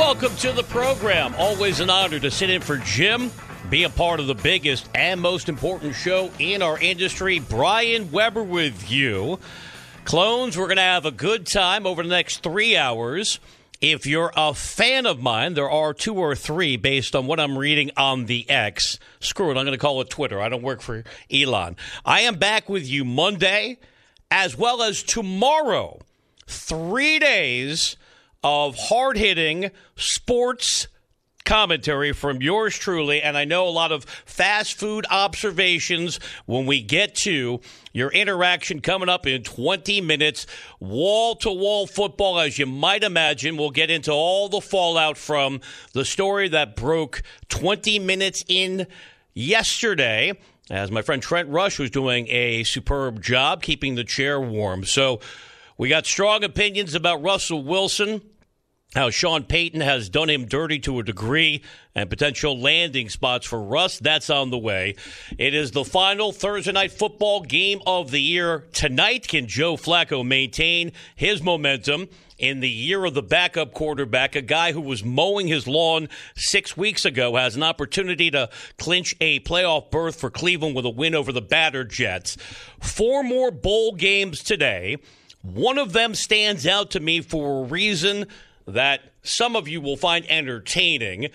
Welcome to the program. Always an honor to sit in for Jim, be a part of the biggest and most important show in our industry. Brian Webber with you. Clones, we're going to have a good time over the next three hours. If you're a fan of mine, there are two or three based on what I'm reading on the X. Screw it, I'm going to call it Twitter. I don't work for Elon. I am back with you Monday as well as tomorrow. Three days of hard hitting sports commentary from yours truly, and I know a lot of fast food observations when we get to your interaction coming up in 20 minutes. Wall to wall football, as you might imagine. We'll get into all the fallout from the story that broke 20 minutes in yesterday. As my friend Trent Rush was doing a superb job keeping the chair warm. So, we got strong opinions about Russell Wilson, how Sean Payton has done him dirty to a degree, and potential landing spots for Russ. That's on the way. It is the final Thursday night football game of the year. Tonight, can Joe Flacco maintain his momentum? in the year of the backup quarterback, a guy who was mowing his lawn six weeks ago has an opportunity to clinch a playoff berth for Cleveland with a win over the battered Jets. Four more bowl games today. One of them stands out to me for a reason that some of you will find entertaining.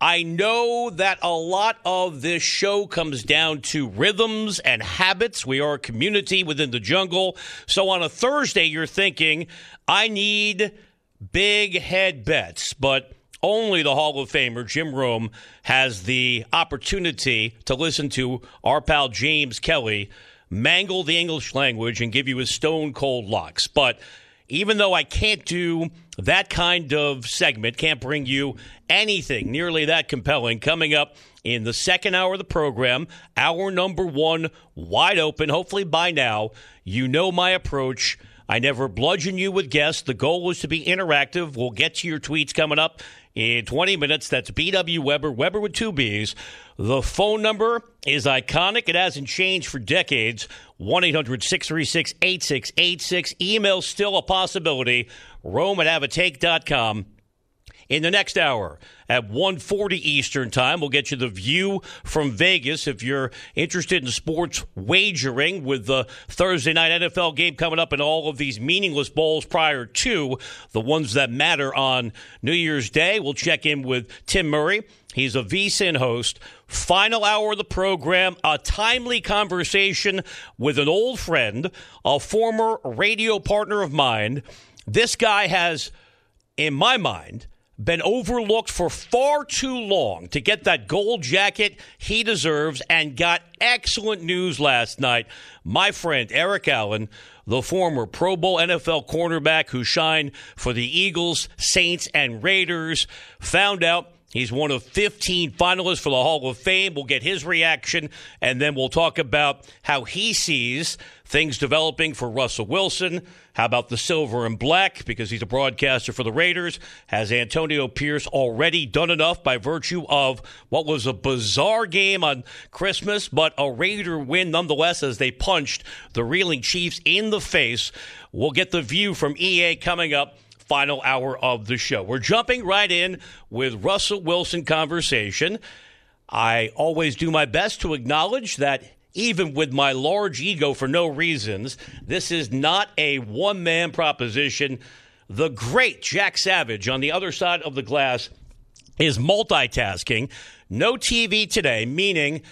I know that a lot of this show comes down to rhythms and habits. We are a community within the jungle. So on a Thursday, you're thinking, I need big head bets, but only the Hall of Famer Jim Rome has the opportunity to listen to our pal James Kelly mangle the English language and give you his stone cold locks. But even though I can't do that kind of segment, can't bring you anything nearly that compelling, coming up in the second hour of the program, hour number one, wide open. Hopefully by now, you know my approach. I never bludgeon you with guests. The goal is to be interactive. We'll get to your tweets coming up in 20 minutes. That's BW Webber, Webber with two B's. The phone number is iconic. It hasn't changed for decades. 1 800 636 8686. Email still a possibility. Rome at haveatake.com. In the next hour at 1:40 Eastern Time, we'll get you the view from Vegas if you're interested in sports wagering with the Thursday night NFL game coming up and all of these meaningless bowls prior to the ones that matter on New Year's Day. We'll check in with Tim Murray. He's a VSIN host. Final hour of the program, a timely conversation with an old friend, a former radio partner of mine. This guy has, in my mind, been overlooked for far too long to get that gold jacket he deserves and got excellent news last night. My friend Eric Allen, the former Pro Bowl NFL cornerback who shined for the Eagles, Saints, and Raiders, found out He's one of 15 finalists for the Hall of Fame. We'll get his reaction, and then we'll talk about how he sees things developing for Russell Wilson. How about the silver and black? Because he's a broadcaster for the Raiders. Has Antonio Pierce already done enough by virtue of what was a bizarre game on Christmas, but a Raider win nonetheless as they punched the reeling Chiefs in the face? We'll get the view from EA coming up final hour of the show. We're jumping right in with Russell Wilson conversation. I always do my best to acknowledge that even with my large ego for no reasons, this is not a one man proposition. The great Jack Savage on the other side of the glass is multitasking. No TV today, meaning,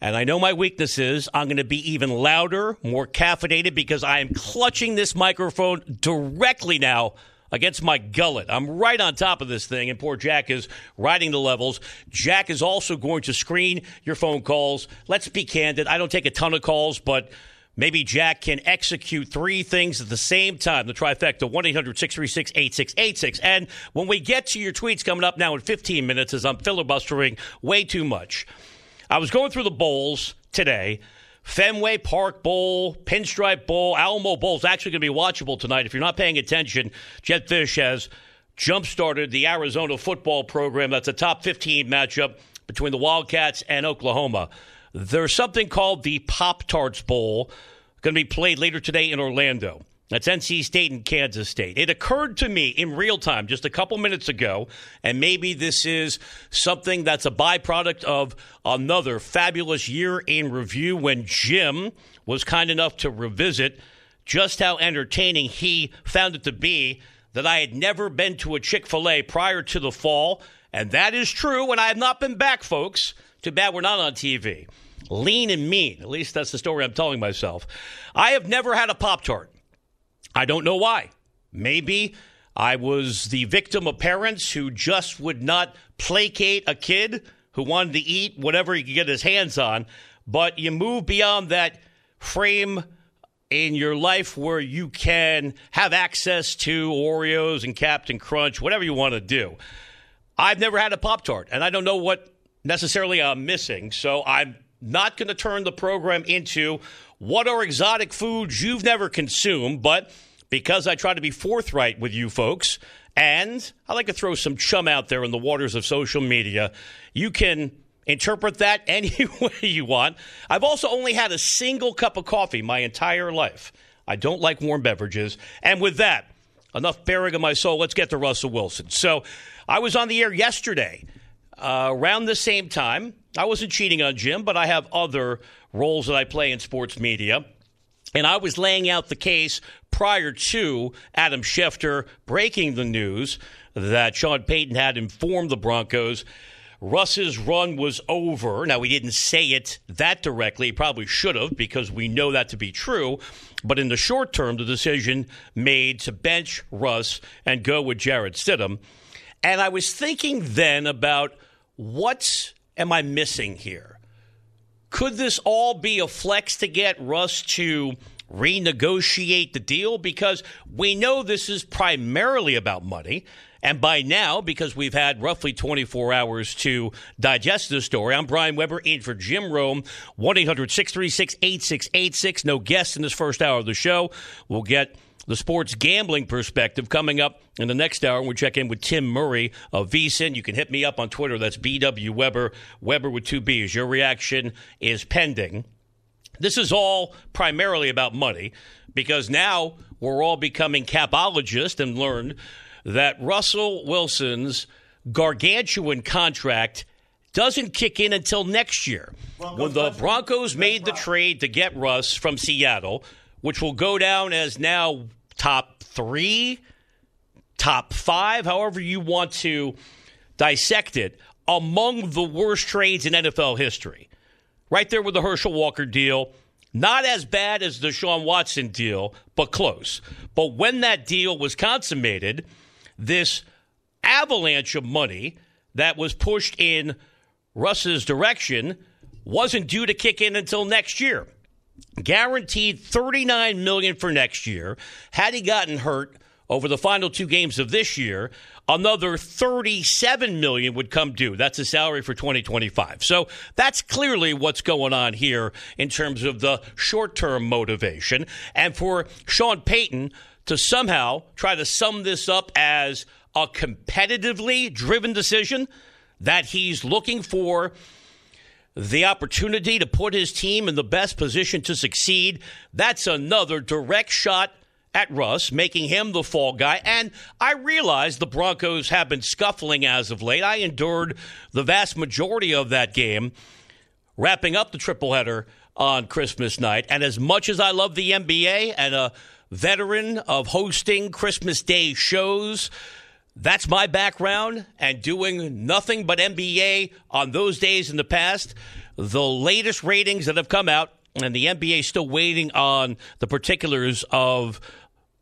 and I know my weakness is, I'm going to be even louder, more caffeinated because I am clutching this microphone directly now against my gullet. I'm right on top of this thing, and poor Jack is riding the levels. Jack is also going to screen your phone calls. Let's be candid. I don't take a ton of calls, but maybe Jack can execute three things at the same time. The trifecta 1 800 636 8686. And when we get to your tweets coming up now in 15 minutes, as I'm filibustering way too much, I was going through the bowls today. Fenway Park Bowl, Pinstripe Bowl, Alamo Bowl is actually going to be watchable tonight. If you're not paying attention, Jedd Fisch has jump started the Arizona football program. That's a top 15 matchup between the Wildcats and Oklahoma. There's something called the Pop Tarts Bowl going to be played later today in Orlando. That's NC State and Kansas State. It occurred to me in real time just a couple minutes ago, and maybe this is something that's a byproduct of another fabulous year in review when Jim was kind enough to revisit just how entertaining he found it to be that I had never been to a Chick fil A prior to the fall. And that is true, and I have not been back, folks. Too bad we're not on TV. Lean and mean. At least that's the story I'm telling myself. I have never had a Pop Tart. I don't know why. Maybe I was the victim of parents who just would not placate a kid who wanted to eat whatever he could get his hands on. But you move beyond that frame in your life where you can have access to Oreos and Captain Crunch, whatever you want to do. I've never had a Pop Tart, and I don't know what necessarily I'm missing. So I'm not going to turn the program into what are exotic foods you've never consumed, but because I try to be forthright with you folks, and I like to throw some chum out there in the waters of social media, you can interpret that any way you want. I've also only had a single cup of coffee my entire life. I don't like warm beverages. And with that, enough bearing of my soul, let's get to Russell Wilson. So I was on the air yesterday uh, around the same time. I wasn't cheating on Jim, but I have other roles that I play in sports media. And I was laying out the case prior to Adam Schefter breaking the news that Sean Payton had informed the Broncos Russ's run was over. Now, we didn't say it that directly. He probably should have because we know that to be true. But in the short term, the decision made to bench Russ and go with Jarrett Stidham. And I was thinking then about what am I missing here? Could this all be a flex to get Russ to renegotiate the deal? Because we know this is primarily about money. And by now, because we've had roughly 24 hours to digest this story, I'm Brian Webber in for Jim Rome, 1 800 636 8686. No guests in this first hour of the show. We'll get the sports gambling perspective coming up in the next hour. We'll check in with Tim Murray of VSIN. You can hit me up on Twitter. That's BW Webber, Webber with two B's. Your reaction is pending. This is all primarily about money because now we're all becoming capologists and learned that Russell Wilson's gargantuan contract doesn't kick in until next year. Broncos when the Broncos made the trade to get Russ from Seattle, which will go down as now top three, top five, however you want to dissect it, among the worst trades in NFL history. Right there with the Herschel Walker deal. Not as bad as the Deshaun Watson deal, but close. But when that deal was consummated, this avalanche of money that was pushed in Russ's direction wasn't due to kick in until next year. Guaranteed 39 million for next year. Had he gotten hurt over the final two games of this year, another 37 million would come due. That's the salary for 2025. So that's clearly what's going on here in terms of the short-term motivation. And for Sean Payton, to somehow try to sum this up as a competitively driven decision that he's looking for the opportunity to put his team in the best position to succeed. That's another direct shot at Russ, making him the fall guy. And I realize the Broncos have been scuffling as of late. I endured the vast majority of that game, wrapping up the triple header on Christmas night. And as much as I love the NBA and a veteran of hosting Christmas Day shows. That's my background and doing nothing but NBA on those days in the past. The latest ratings that have come out, and the NBA still waiting on the particulars of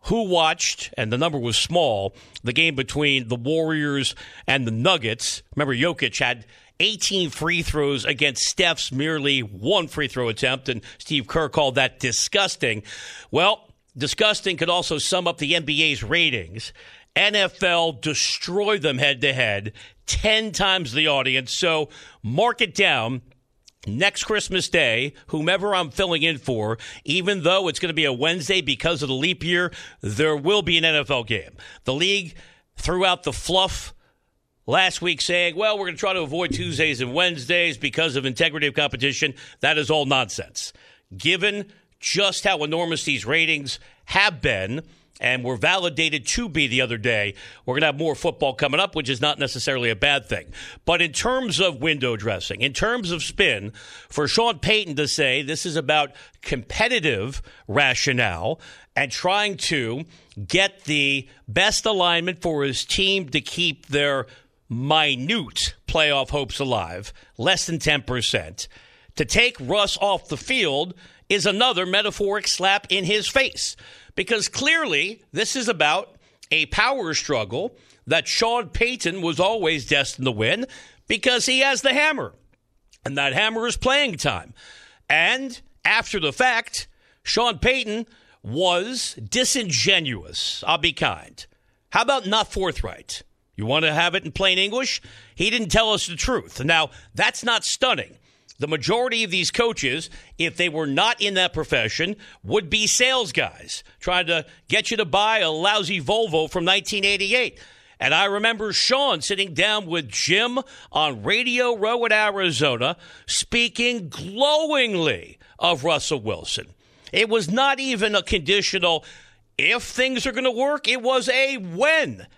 who watched, and the number was small, the game between the Warriors and the Nuggets. Remember, Jokic had 18 free throws against Steph's merely one free throw attempt, and Steve Kerr called that disgusting. Well, disgusting could also sum up the NBA's ratings. NFL destroy them head to head, 10 times the audience. So mark it down. Next Christmas Day, whomever I'm filling in for, even though it's going to be a Wednesday because of the leap year, there will be an NFL game. The league threw out the fluff last week saying, well, we're going to try to avoid Tuesdays and Wednesdays because of integrity of competition. That is all nonsense. Given just how enormous these ratings have been and we were validated to be the other day. We're going to have more football coming up, which is not necessarily a bad thing. But in terms of window dressing, in terms of spin, for Sean Payton to say this is about competitive rationale and trying to get the best alignment for his team to keep their minute playoff hopes alive, less than 10%. To take Russ off the field is another metaphoric slap in his face because clearly this is about a power struggle that Sean Payton was always destined to win because he has the hammer. And that hammer is playing time. And after the fact, Sean Payton was disingenuous. I'll be kind. How about not forthright? You want to have it in plain English? He didn't tell us the truth. Now, that's not stunning. The majority of these coaches, if they were not in that profession, would be sales guys trying to get you to buy a lousy Volvo from 1988. And I remember Sean sitting down with Jim on Radio Row in Arizona, speaking glowingly of Russell Wilson. It was not even a conditional if things are going to work, it was a when.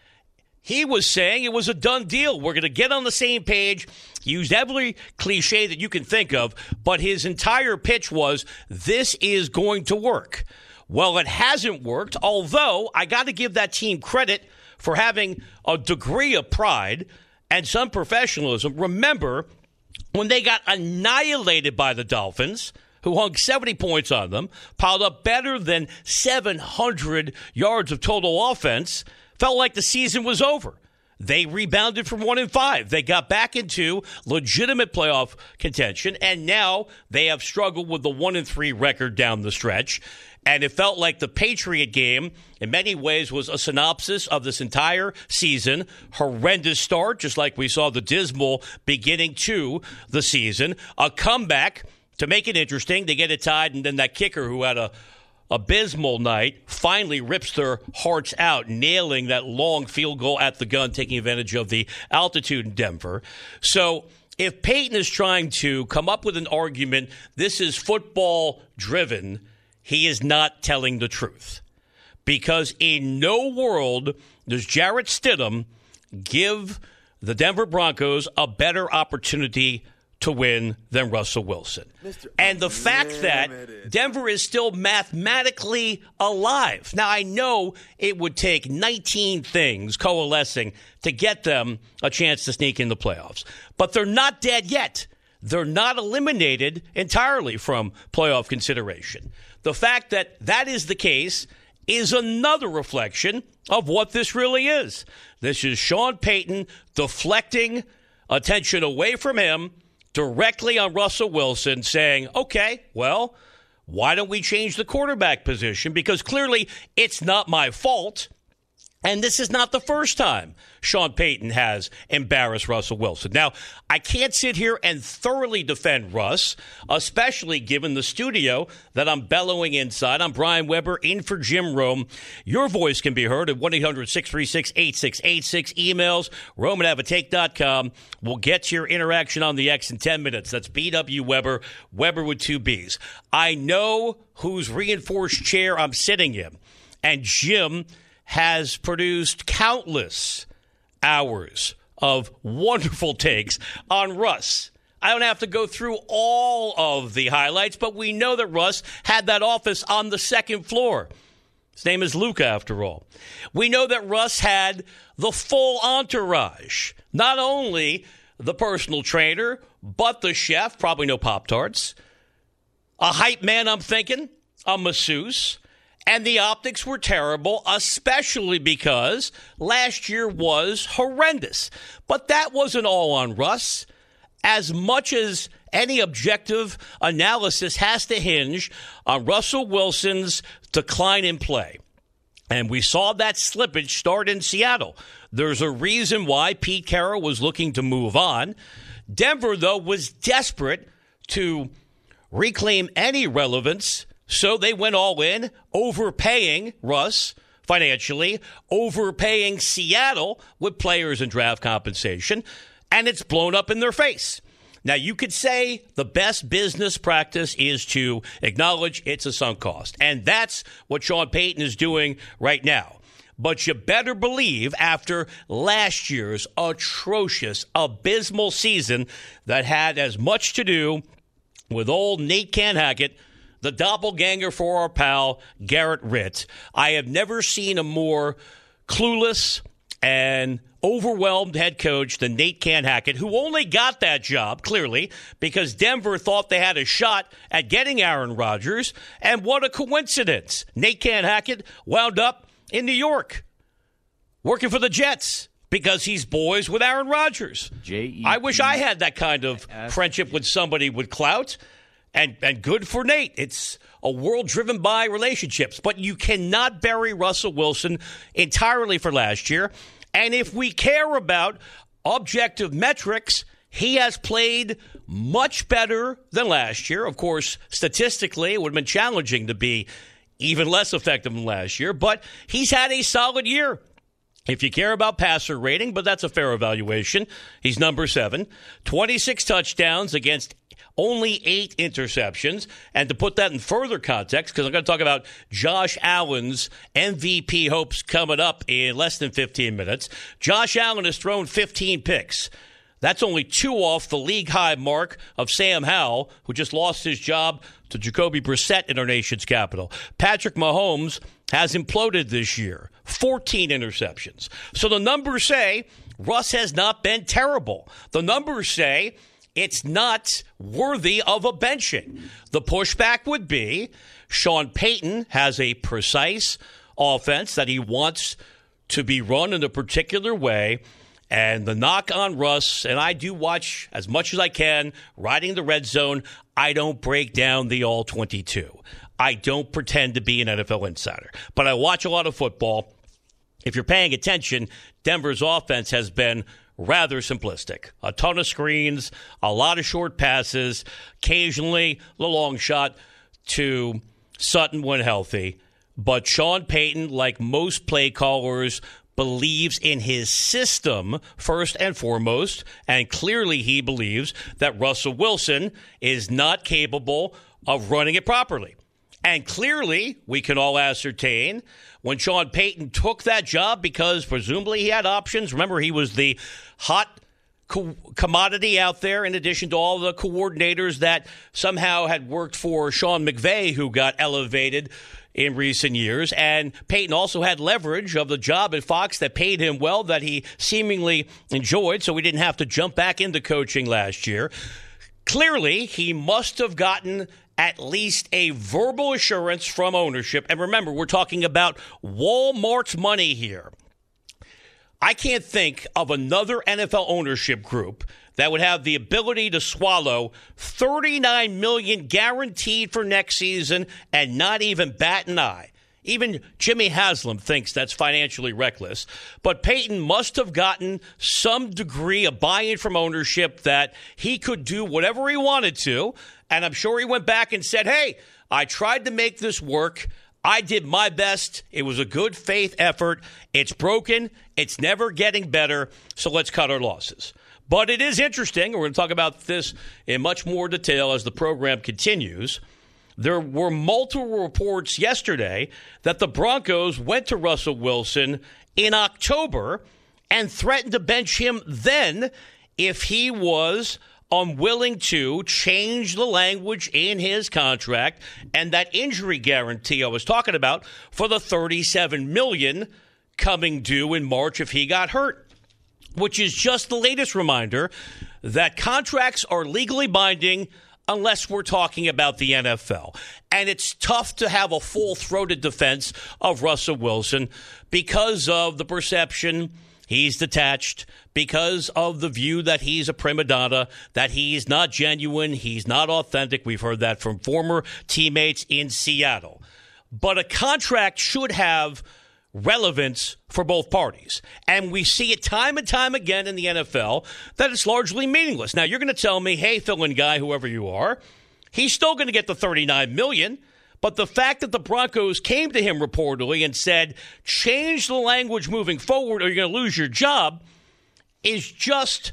He was saying it was a done deal. We're going to get on the same page. He used every cliche that you can think of, but his entire pitch was this is going to work. Well, it hasn't worked, although I got to give that team credit for having a degree of pride and some professionalism. Remember, when they got annihilated by the Dolphins, who hung 70 points on them, piled up better than 700 yards of total offense Felt like the season was over. They rebounded from one and five. They got back into legitimate playoff contention, and now they have struggled with the one and three record down the stretch. And it felt like the Patriot game, in many ways, was a synopsis of this entire season. Horrendous start, just like we saw the dismal beginning to the season. A comeback to make it interesting. They get it tied, and then that kicker who had a abysmal night finally rips their hearts out, nailing that long field goal at the gun, taking advantage of the altitude in Denver. So if Payton is trying to come up with an argument, this is football driven, he is not telling the truth. Because in no world does Jarrett Stidham give the Denver Broncos a better opportunity to win than Russell Wilson. Mr. And the fact that Denver is still mathematically alive. Now, I know it would take 19 things coalescing to get them a chance to sneak in the playoffs, but they're not dead yet. They're not eliminated entirely from playoff consideration. The fact that that is the case is another reflection of what this really is. This is Sean Payton deflecting attention away from him directly on Russell Wilson saying, okay, well, why don't we change the quarterback position? Because clearly it's not my fault. And this is not the first time Sean Payton has embarrassed Russell Wilson. Now, I can't sit here and thoroughly defend Russ, especially given the studio that I'm bellowing inside. I'm Brian Webber in for Jim Rome. Your voice can be heard at 1 800 636 8686. Emails, romanhaveatake.com. We'll get your interaction on the X in 10 minutes. That's BW Webber, Webber with two B's. I know whose reinforced chair I'm sitting in. And Jim has produced countless hours of wonderful takes on Russ. I don't have to go through all of the highlights, but we know that Russ had that office on the second floor. His name is Luca, after all. We know that Russ had the full entourage, not only the personal trainer, but the chef, probably no Pop Tarts, a hype man, I'm thinking, a masseuse, and the optics were terrible, especially because last year was horrendous. But that wasn't all on Russ. As much as any objective analysis has to hinge on Russell Wilson's decline in play. And we saw that slippage start in Seattle. There's a reason why Pete Carroll was looking to move on. Denver, though, was desperate to reclaim any relevance so they went all in, overpaying Russ financially, overpaying Seattle with players and draft compensation, and it's blown up in their face. Now, you could say the best business practice is to acknowledge it's a sunk cost. And that's what Sean Payton is doing right now. But you better believe after last year's atrocious, abysmal season that had as much to do with old Nathaniel Hackett, the doppelganger for our pal Garrett Ritt. I have never seen a more clueless and overwhelmed head coach than Nathaniel Hackett, who only got that job, clearly, because Denver thought they had a shot at getting Aaron Rodgers. And what a coincidence. Nathaniel Hackett wound up in New York working for the Jets because he's boys with Aaron Rodgers. J-E-T- I wish I had that kind of friendship with somebody with clout. And, and good for Nate. It's a world driven by relationships, but you cannot bury Russell Wilson entirely for last year. And if we care about objective metrics, he has played much better than last year. Of course, statistically, it would have been challenging to be even less effective than last year, but he's had a solid year. If you care about passer rating, but that's a fair evaluation, he's number seven. 26 touchdowns against only eight interceptions. And to put that in further context, because I'm going to talk about Josh Allen's MVP hopes coming up in less than 15 minutes, Josh Allen has thrown 15 picks. That's only two off the league high mark of Sam Howell, who just lost his job to Jacoby Brissett in our nation's capital. Patrick Mahomes has imploded this year 14 interceptions. So the numbers say Russ has not been terrible. The numbers say it's not worthy of a benching. The pushback would be Sean Payton has a precise offense that he wants to be run in a particular way. And the knock on Russ, and I do watch as much as I can, riding the red zone. I don't break down the all 22. I don't pretend to be an NFL insider, but I watch a lot of football. If you're paying attention, Denver's offense has been rather simplistic. A ton of screens, a lot of short passes, occasionally the long shot to Sutton when healthy. But Sean Payton, like most play callers, believes in his system first and foremost, and clearly he believes that Russell Wilson is not capable of running it properly. And clearly, we can all ascertain when Sean Payton took that job because presumably he had options. Remember, he was the hot co- commodity out there, in addition to all the coordinators that somehow had worked for Sean McVay, who got elevated in recent years. And Payton also had leverage of the job at Fox that paid him well, that he seemingly enjoyed, so he didn't have to jump back into coaching last year. Clearly, he must have gotten at least a verbal assurance from ownership. And remember, we're talking about Walmart's money here. I can't think of another NFL ownership group that would have the ability to swallow 39 million guaranteed for next season and not even bat an eye. Even Jimmy Haslam thinks that's financially reckless. But Payton must have gotten some degree of buy in from ownership that he could do whatever he wanted to. And I'm sure he went back and said, hey, I tried to make this work. I did my best. It was a good faith effort. It's broken. It's never getting better. So let's cut our losses. But it is interesting. We're going to talk about this in much more detail as the program continues. There were multiple reports yesterday that the Broncos went to Russell Wilson in October and threatened to bench him then if he was unwilling to change the language in his contract and that injury guarantee I was talking about for the 37 million coming due in March if he got hurt which is just the latest reminder that contracts are legally binding unless we're talking about the NFL. And it's tough to have a full throated defense of Russell Wilson because of the perception he's detached, because of the view that he's a prima donna, that he's not genuine, he's not authentic. We've heard that from former teammates in Seattle. But a contract should have relevance for both parties. And we see it time and time again in the NFL that it's largely meaningless. Now you're going to tell me, "Hey, fill in guy, whoever you are, he's still going to get the 39 million." But the fact that the Broncos came to him reportedly and said, "Change the language moving forward or you're going to lose your job," is just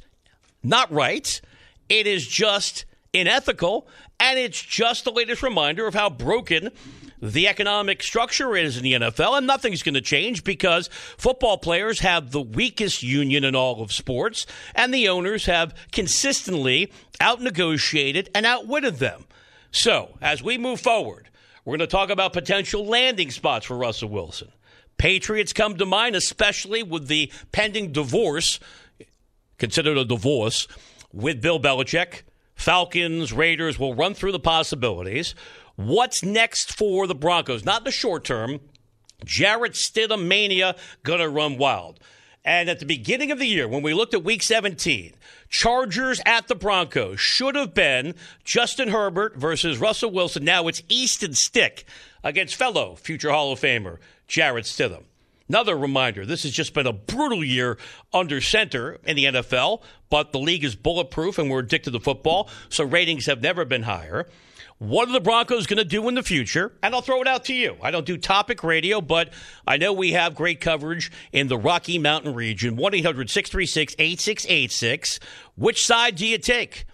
not right. It is just unethical, and it's just the latest reminder of how broken the economic structure is in the NFL, and nothing's going to change because football players have the weakest union in all of sports, and the owners have consistently outnegotiated and outwitted them. So, as we move forward, we're going to talk about potential landing spots for Russell Wilson. Patriots come to mind, especially with the pending divorce, considered a divorce, with Bill Belichick. Falcons, Raiders will run through the possibilities. What's next for the Broncos? Not the short term. Jarrett Stidham mania gonna run wild. And at the beginning of the year, when we looked at Week 17, Chargers at the Broncos should have been Justin Herbert versus Russell Wilson. Now it's Easton Stick against fellow future Hall of Famer Jarrett Stidham. Another reminder this has just been a brutal year under center in the NFL, but the league is bulletproof and we're addicted to football, so ratings have never been higher. What are the Broncos going to do in the future? And I'll throw it out to you. I don't do topic radio, but I know we have great coverage in the Rocky Mountain region. 1 800 636 8686. Which side do you take?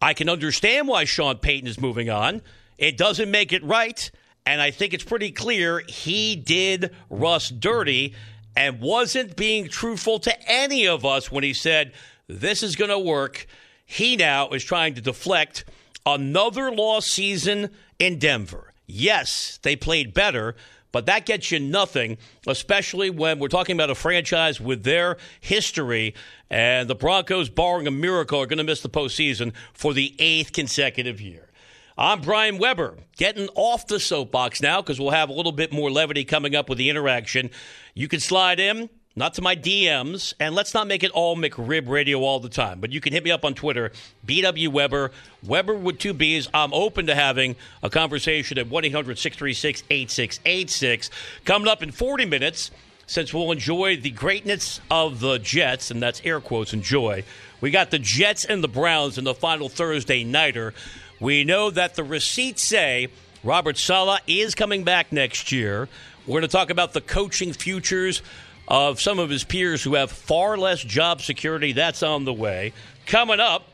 I can understand why Sean Payton is moving on. It doesn't make it right. And I think it's pretty clear he did Russ dirty and wasn't being truthful to any of us when he said, This is going to work. He now is trying to deflect Another lost season in Denver. Yes, they played better, but that gets you nothing, especially when we're talking about a franchise with their history. And the Broncos, barring a miracle, are going to miss the postseason for the eighth consecutive year. I'm Brian Webber, getting off the soapbox now because we'll have a little bit more levity coming up with the interaction. You can slide in not to my DMs, and let's not make it all McRib radio all the time. But you can hit me up on Twitter, BW Webber, Webber with two B's. I'm open to having a conversation at 1 800 636 8686. Coming up in 40 minutes, since we'll enjoy the greatness of the Jets, and that's air quotes enjoy, we got the Jets and the Browns in the final Thursday Nighter. We know that the receipts say Robert Saleh is coming back next year. We're going to talk about the coaching futures of some of his peers who have far less job security. That's on the way. Coming up,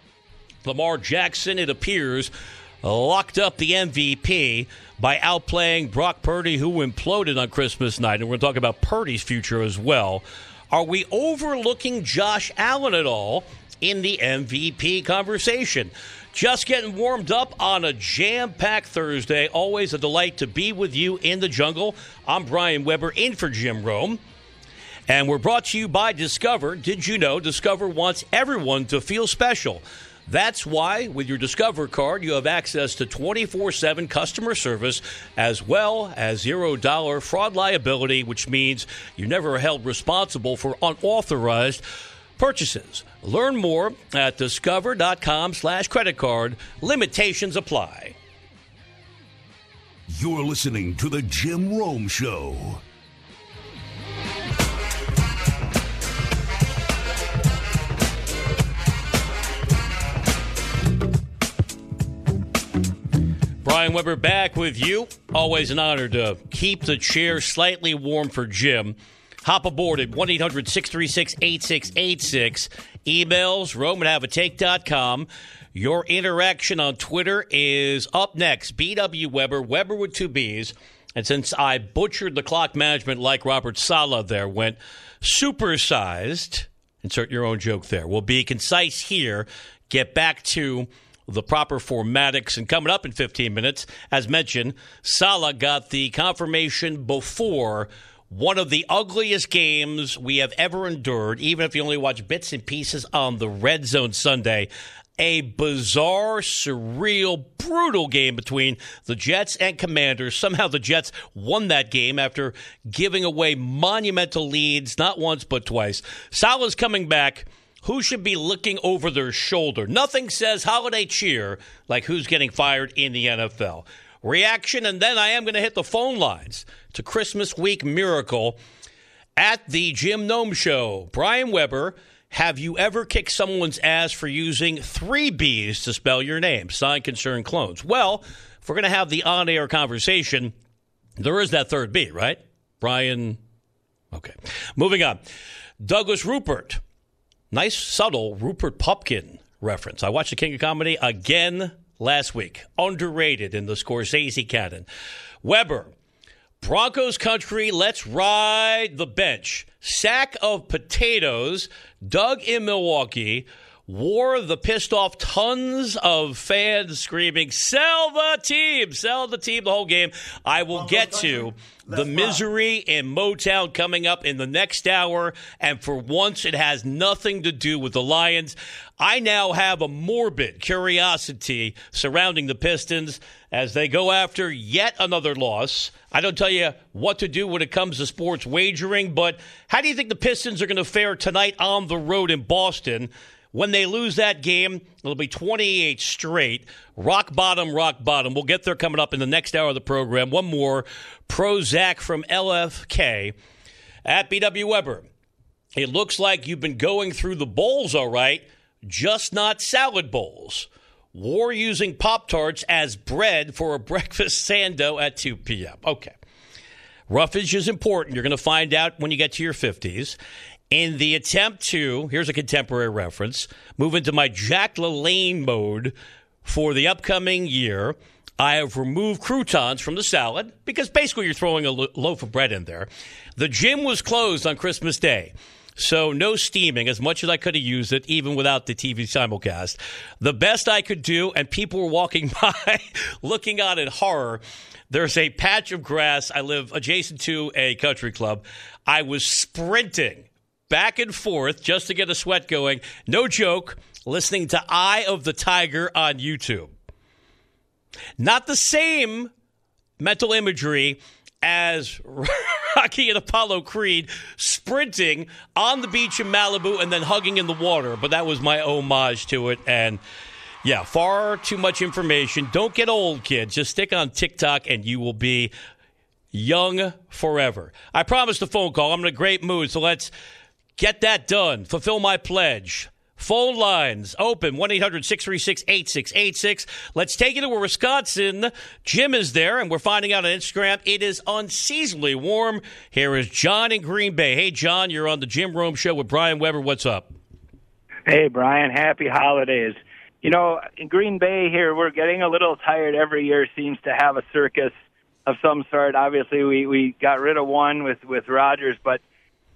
Lamar Jackson, it appears, locked up the MVP by outplaying Brock Purdy, who imploded on Christmas night. And we're going to talk about Purdy's future as well. Are we overlooking Josh Allen at all in the MVP conversation? Just getting warmed up on a jam packed Thursday. Always a delight to be with you in the jungle. I'm Brian Weber in for Jim Rome. And we're brought to you by Discover. Did you know Discover wants everyone to feel special? That's why, with your Discover card, you have access to 24 7 customer service as well as $0 fraud liability, which means you're never held responsible for unauthorized purchases. Learn more at discover.com slash credit card. Limitations apply. You're listening to The Jim Rome Show. Brian Webber back with you. Always an honor to keep the chair slightly warm for Jim. Hop aboard at 1 800 636 8686. Emails, at Your interaction on Twitter is up next. BW Webber, Webber with two B's. And since I butchered the clock management like Robert Saleh there, went supersized, insert your own joke there. We'll be concise here. Get back to the proper formatics. And coming up in 15 minutes, as mentioned, Saleh got the confirmation before one of the ugliest games we have ever endured, even if you only watch bits and pieces on the Red Zone Sunday. A bizarre, surreal, brutal game between the Jets and Commanders. Somehow the Jets won that game after giving away monumental leads, not once, but twice. Saleh's coming back who should be looking over their shoulder. Nothing says holiday cheer like who's getting fired in the NFL. Reaction, and then I am going to hit the phone lines to Christmas week miracle at the Jim Rome Show. Brian Webber, have you ever kicked someone's ass for using three B's to spell your name? Sign concern clones. Well, if we're going to have the on air conversation, there is that third B, right? Brian. Okay. Moving on. Douglas Rupert Nice, subtle Rupert Pupkin reference. I watched The King of Comedy again last week. Underrated in the Scorsese canon. Webber, Broncos country, let's ride the bench. Sack of potatoes, dug in Milwaukee, wore the pissed off tons of fans screaming, sell the team, sell the team the whole game. I will get to the misery in Motown coming up in the next hour. And for once, it has nothing to do with the Lions. I now have a morbid curiosity surrounding the Pistons as they go after yet another loss. I don't tell you what to do when it comes to sports wagering, but how do you think the Pistons are going to fare tonight on the road in Boston? When they lose that game, it'll be 28 straight. Rock bottom, rock bottom. We'll get there coming up in the next hour of the program. One more Prozac from LFK at BW Webber. It looks like you've been going through the bowls all right, just not salad bowls. War using Pop Tarts as bread for a breakfast sando at 2 p.m. Okay. Roughage is important. You're going to find out when you get to your 50s. In the attempt to, here's a contemporary reference, move into my Jack LaLanne mode for the upcoming year, I have removed croutons from the salad because basically you're throwing a lo- loaf of bread in there. The gym was closed on Christmas Day. So no steaming as much as I could have used it, even without the TV simulcast. The best I could do, and people were walking by looking on in horror. There's a patch of grass. I live adjacent to a country club. I was sprinting back and forth just to get a sweat going. No joke, listening to Eye of the Tiger on YouTube. Not the same mental imagery as Rocky and Apollo Creed sprinting on the beach in Malibu and then hugging in the water, but that was my homage to it. And yeah, far too much information. Don't get old, kids. Just stick on TikTok and you will be young forever. I promised a phone call. I'm in a great mood, so let's get that done. Fulfill my pledge. Phone lines open 1 800 636 8686. Let's take it to Wisconsin. Jim is there, and we're finding out on Instagram it is unseasonably warm. Here is John in Green Bay. Hey, John, you're on the Jim Rome Show with Brian Webber. What's up? Hey, Brian. Happy holidays. You know, in Green Bay here, we're getting a little tired every year, seems to have a circus of some sort. Obviously, we, we got rid of one with, with Rodgers, but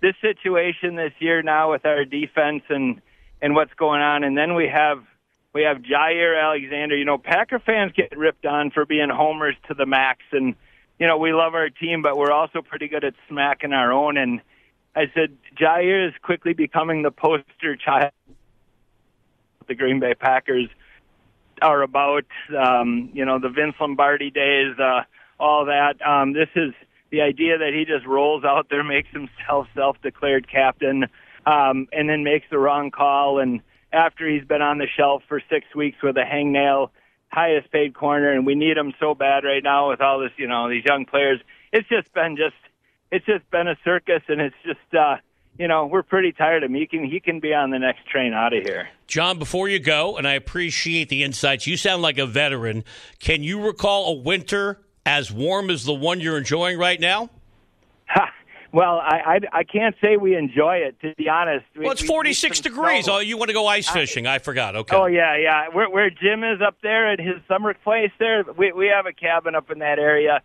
this situation this year now with our defense and and what's going on. And then we have we have Jaire Alexander. You know, Packer fans get ripped on for being homers to the max, and you know we love our team, but we're also pretty good at smacking our own. And I said Jaire is quickly becoming the poster child. The Green Bay Packers are about. Um, you know, the Vince Lombardi days, uh, all that. Um, this is the idea that he just rolls out there, makes himself self-declared captain um, and then makes the wrong call. And after he's been on the shelf for six weeks with a hangnail, highest paid corner, and we need him so bad right now with all this, you know, these young players. It's just been just, it's just been a circus, and it's just, uh, you know, we're pretty tired of him. He can, he can be on the next train out of here. John, before you go, and I appreciate the insights, you sound like a veteran. Can you recall a winter as warm as the one you're enjoying right now? Well, I, I, I can't say we enjoy it to be honest. Well, it's 46 degrees. Snow. Oh, you want to go ice fishing? I, I, forgot. Okay. Oh yeah, yeah. Where, where Jim is up there at his summer place, there we we have a cabin up in that area.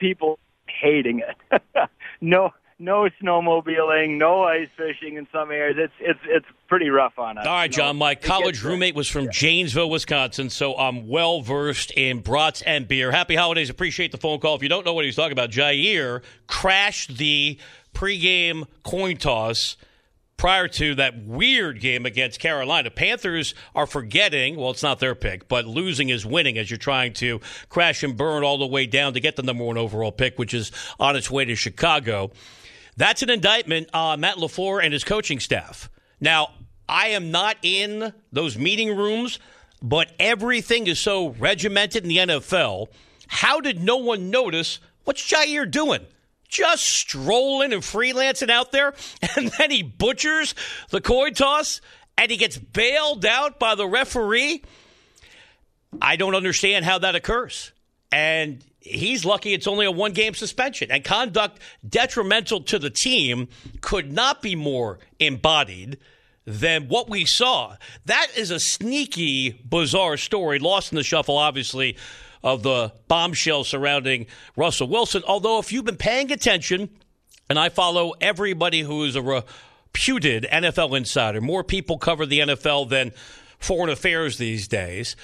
People hating it. no, no snowmobiling, no ice fishing in some areas. It's it's it's pretty rough on us. All right, John. My college roommate was from Janesville, Wisconsin, so I'm well versed in brats and beer. Happy holidays. Appreciate the phone call. If you don't know what he's talking about, Jaire crashed the pregame coin toss prior to that weird game against Carolina. Panthers are forgetting, well, it's not their pick, but losing is winning as you're trying to crash and burn all the way down to get the number one overall pick, which is on its way to Chicago. That's an indictment on Matt LaFleur and his coaching staff. Now, I am not in those meeting rooms, but everything is so regimented in the NFL. How did no one notice what's Jaire doing? Just strolling and freelancing out there, and then he butchers the coin toss and he gets bailed out by the referee. I don't understand how that occurs. And he's lucky it's only a one game suspension. And conduct detrimental to the team could not be more embodied than what we saw. That is a sneaky, bizarre story, lost in the shuffle, obviously, of the bombshell surrounding Russell Wilson. Although, if you've been paying attention, and I follow everybody who is a reputed NFL insider, more people cover the NFL than foreign affairs these days.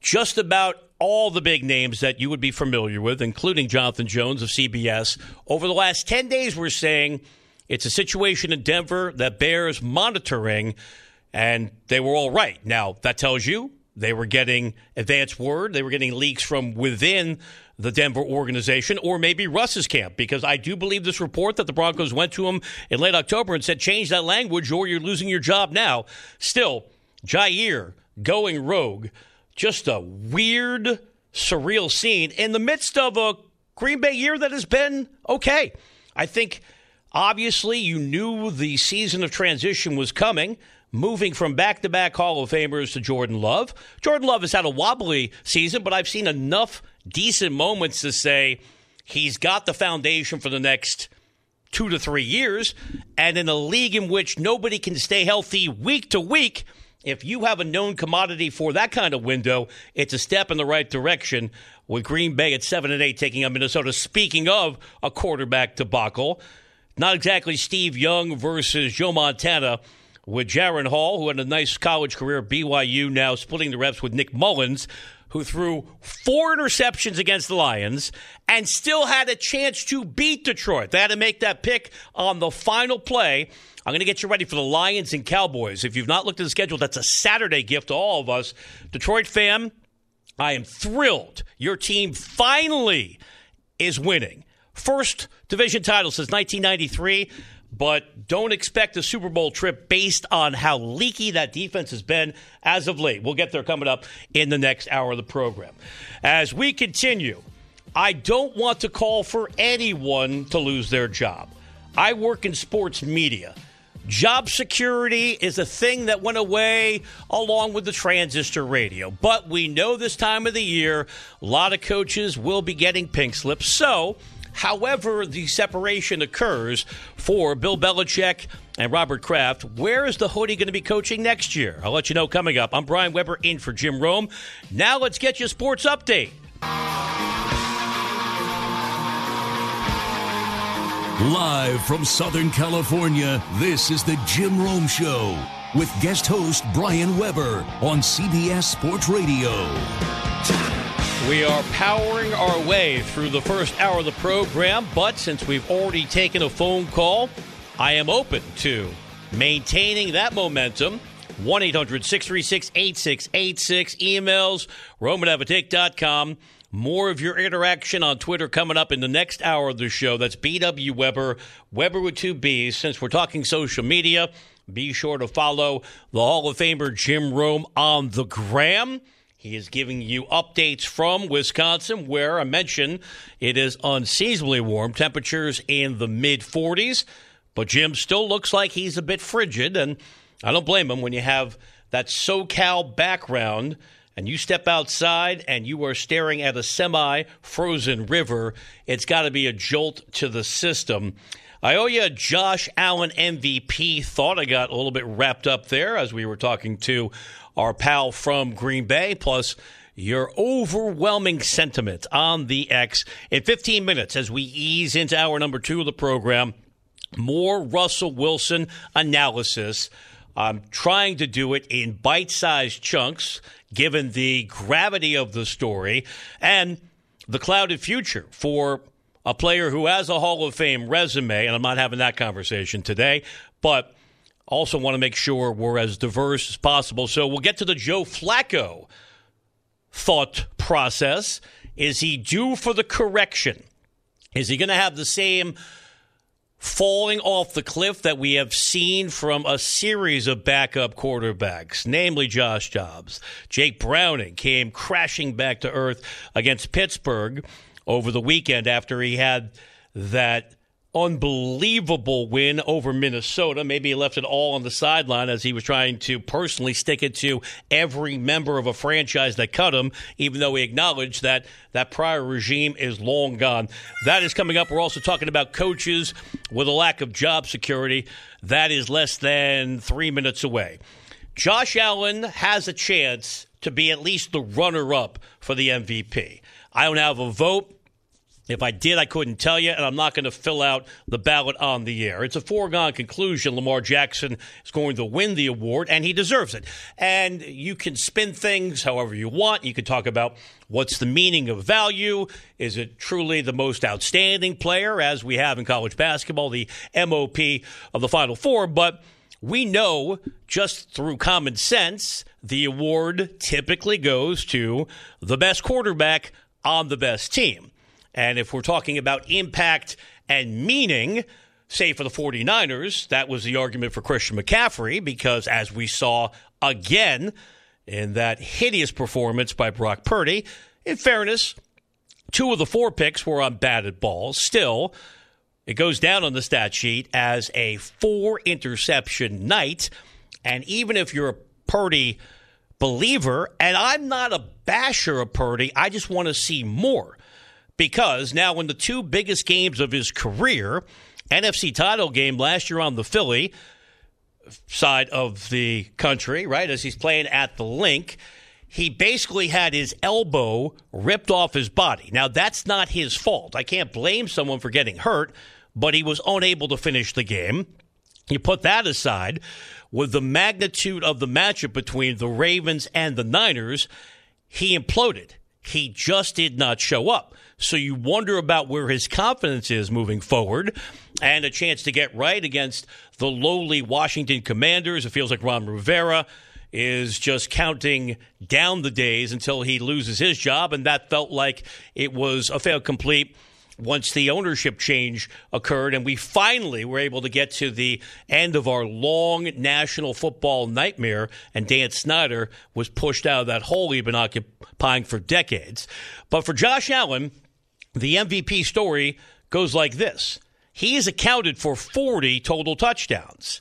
Just about all the big names that you would be familiar with, including Jonathan Jones of CBS, over the last 10 days, we're saying it's a situation in Denver that bears monitoring, and they were all right. Now, that tells you they were getting advance word, they were getting leaks from within the Denver organization, or maybe Russ's camp, because I do believe this report that the Broncos went to him in late October and said, change that language or you're losing your job now. Still, Jaire going rogue, just a weird, surreal scene in the midst of a Green Bay year that has been okay. I think obviously you knew the season of transition was coming moving from back to back Hall of Famers to Jordan Love. Jordan Love has had a wobbly season, but I've seen enough decent moments to say he's got the foundation for the next two to three years. And in a league in which nobody can stay healthy week to week, if you have a known commodity for that kind of window, it's a step in the right direction. With Green Bay at seven and eight taking on Minnesota. Speaking of a quarterback debacle, not exactly Steve Young versus Joe Montana with Jaren Hall, who had a nice college career at BYU, now splitting the reps with Nick Mullens, who threw four interceptions against the Lions and still had a chance to beat Detroit. They had to make that pick on the final play. I'm going to get you ready for the Lions and Cowboys. If you've not looked at the schedule, that's a Saturday gift to all of us. Detroit fam, I am thrilled. Your team finally is winning. First division title since 1993 but don't expect a Super Bowl trip based on how leaky that defense has been as of late. We'll get there coming up in the next hour of the program. As we continue, I don't want to call for anyone to lose their job. I work in sports media. Job security is a thing that went away along with the transistor radio. But we know this time of the year, a lot of coaches will be getting pink slips. So, However, the separation occurs for Bill Belichick and Robert Kraft. Where is the hoodie going to be coaching next year? I'll let you know coming up. I'm Brian Webber in for Jim Rome. Now let's get you sports update. Live from Southern California, this is the Jim Rome Show with guest host Brian Webber on CBS Sports Radio. We are powering our way through the first hour of the program, but since we've already taken a phone call, I am open to maintaining that momentum. 1 800 636 8686. Emails, rome@haveatake.com. More of your interaction on Twitter coming up in the next hour of the show. That's BW Webber, Webber with two B's. Since we're talking social media, be sure to follow the Hall of Famer Jim Rome on the gram. He is giving you updates from Wisconsin, where I mentioned it is unseasonably warm, temperatures in the mid 40s. But Jim still looks like he's a bit frigid, and I don't blame him when you have that SoCal background and you step outside and you are staring at a semi frozen river. It's got to be a jolt to the system. I owe you a Josh Allen MVP thought. I got a little bit wrapped up there as we were talking to our pal from Green Bay, plus your overwhelming sentiment on the X in 15 minutes as we ease into hour number two of the program. More Russell Wilson analysis. I'm trying to do it in bite sized chunks, given the gravity of the story and the clouded future for a player who has a Hall of Fame resume. And I'm not having that conversation today, but also, want to make sure we're as diverse as possible. So we'll get to the Joe Flacco thought process. Is he due for the correction? Is he going to have the same falling off the cliff that we have seen from a series of backup quarterbacks, namely Josh Dobbs? Jake Browning came crashing back to earth against Pittsburgh over the weekend after he had that unbelievable win over Minnesota. Maybe he left it all on the sideline as he was trying to personally stick it to every member of a franchise that cut him, even though he acknowledged that that prior regime is long gone. That is coming up. We're also talking about coaches with a lack of job security. That is less than three minutes away. Josh Allen has a chance to be at least the runner up for the MVP. I don't have a vote. If I did, I couldn't tell you, and I'm not going to fill out the ballot on the air. It's a foregone conclusion. Lamar Jackson is going to win the award, and he deserves it. And you can spin things however you want. You can talk about what's the meaning of value. Is it truly the most outstanding player, as we have in college basketball, the MOP of the Final Four? But we know just through common sense, the award typically goes to the best quarterback on the best team. And if we're talking about impact and meaning, say for the 49ers, that was the argument for Christian McCaffrey because as we saw again in that hideous performance by Brock Purdy, in fairness, two of the four picks were on batted balls. Still, it goes down on the stat sheet as a four interception night. And even if you're a Purdy believer, and I'm not a basher of Purdy, I just want to see more. Because now, in the two biggest games of his career, NFC title game last year on the Philly side of the country, right, as he's playing at the Linc, he basically had his elbow ripped off his body. Now, that's not his fault. I can't blame someone for getting hurt but he was unable to finish the game. You put that aside, with the magnitude of the matchup between the Ravens and the Niners, he imploded. He just did not show up. So you wonder about where his confidence is moving forward and a chance to get right against the lowly Washington Commanders. It feels like Ron Rivera is just counting down the days until he loses his job, and that felt like it was a fail complete once the ownership change occurred and we finally were able to get to the end of our long national football nightmare and Dan Snyder was pushed out of that hole he'd been occupying for decades. But for Josh Allen, the MVP story goes like this. He has accounted for 40 total touchdowns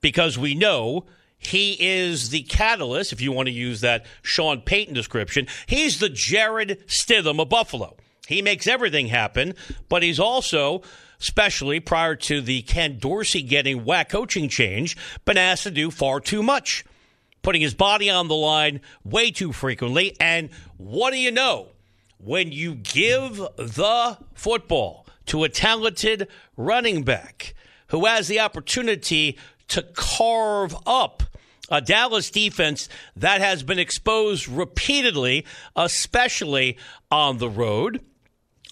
because we know he is the catalyst, if you want to use that Sean Payton description. He's the Jarrett Stidham of Buffalo. He makes everything happen, but he's also, especially prior to the Ken Dorsey getting whack coaching change, been asked to do far too much, putting his body on the line way too frequently. And what do you know? When you give the football to a talented running back who has the opportunity to carve up a Dallas defense that has been exposed repeatedly, especially on the road.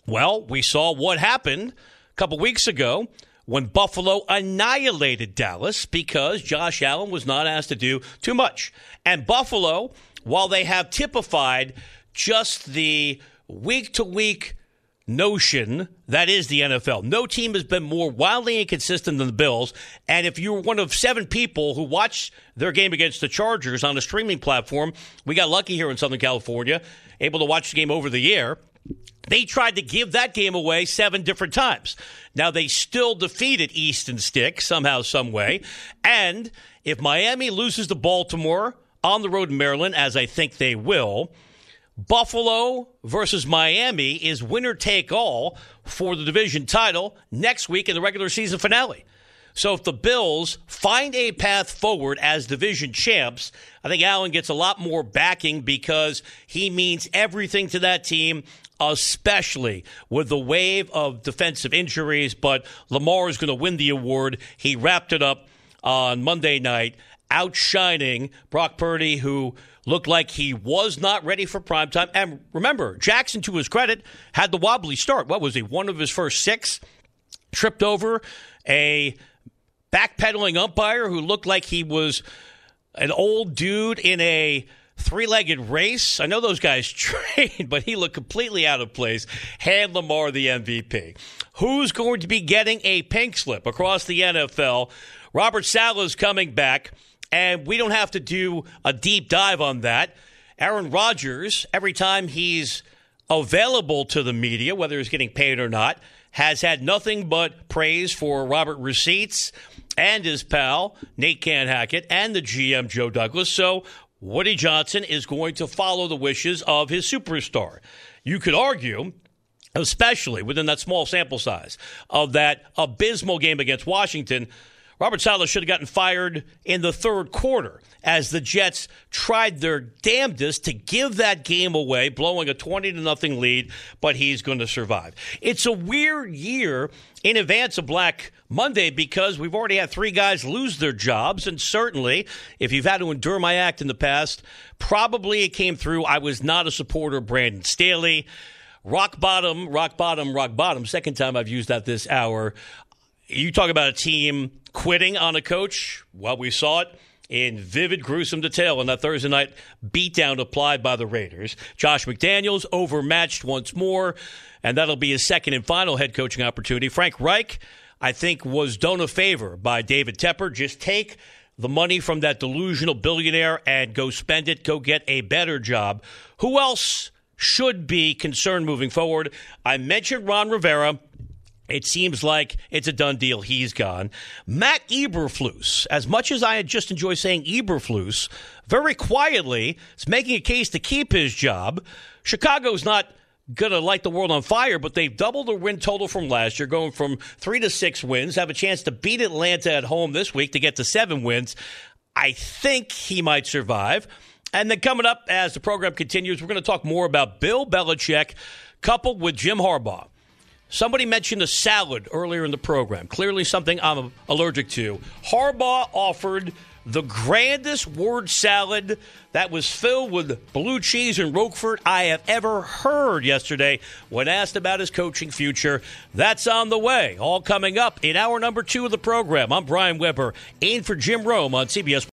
Well, we saw what happened a couple weeks ago when Buffalo annihilated Dallas because Josh Allen was not asked to do too much. And Buffalo, while they have typified just the week to week notion that is the NFL. No team has been more wildly inconsistent than the Bills. And if you're one of seven people who watched their game against the Chargers on a streaming platform, we got lucky here in Southern California, able to watch the game over the air. They tried to give that game away seven different times. Now they still defeated Easton Stick somehow, some way. And if Miami loses to Baltimore on the road in Maryland, as I think they will, Buffalo versus Miami is winner take all for the division title next week in the regular season finale. So if the Bills find a path forward as division champs, I think Allen gets a lot more backing because he means everything to that team especially with the wave of defensive injuries. But Lamar is going to win the award. He wrapped it up on Monday night, outshining Brock Purdy, who looked like he was not ready for prime time. And remember, Jackson, to his credit, had the wobbly start. What was he? One of his first six tripped over a backpedaling umpire who looked like he was an old dude in a three legged race. I know those guys trained, but he looked completely out of place. Hand Lamar the MVP. Who's going to be getting a pink slip across the NFL? Robert Saleh is coming back, and we don't have to do a deep dive on that. Aaron Rodgers, every time he's available to the media, whether he's getting paid or not, has had nothing but praise for Robert Receipts and his pal, Nathaniel Hackett, and the GM, Joe Douglas. So Woody Johnson is going to follow the wishes of his superstar. You could argue especially within that small sample size of that abysmal game against Washington, Robert Saleh should have gotten fired in the third quarter as the Jets tried their damnedest to give that game away, blowing a 20 to nothing lead, but he's going to survive. It's a weird year in advance of Black Monday because we've already had three guys lose their jobs. And certainly, if you've had to endure my act in the past, probably it came through. I was not a supporter of Brandon Staley. Rock bottom, rock bottom, rock bottom. Second time I've used that this hour. You talk about a team quitting on a coach. Well, we saw it in vivid, gruesome detail in that Thursday night beatdown applied by the Raiders. Josh McDaniels overmatched once more, and that'll be his second and final head coaching opportunity. Frank Reich, I think, was done a favor by David Tepper. Just take the money from that delusional billionaire and go spend it, go get a better job. Who else should be concerned moving forward? I mentioned Ron Rivera. It seems like it's a done deal. He's gone. Matt Eberflus, as much as I just enjoy saying Eberflus, very quietly is making a case to keep his job. Chicago's not going to light the world on fire, but they've doubled their win total from last year, going from three to six wins, have a chance to beat Atlanta at home this week to get to seven wins. I think he might survive. And then coming up as the program continues, we're going to talk more about Bill Belichick coupled with Jim Harbaugh. Somebody mentioned a salad earlier in the program. Clearly, something I'm allergic to. Harbaugh offered the grandest word salad that was filled with blue cheese and Roquefort I have ever heard yesterday when asked about his coaching future. That's on the way. All coming up in hour number two of the program. I'm Brian Webber, in for Jim Rome on CBS.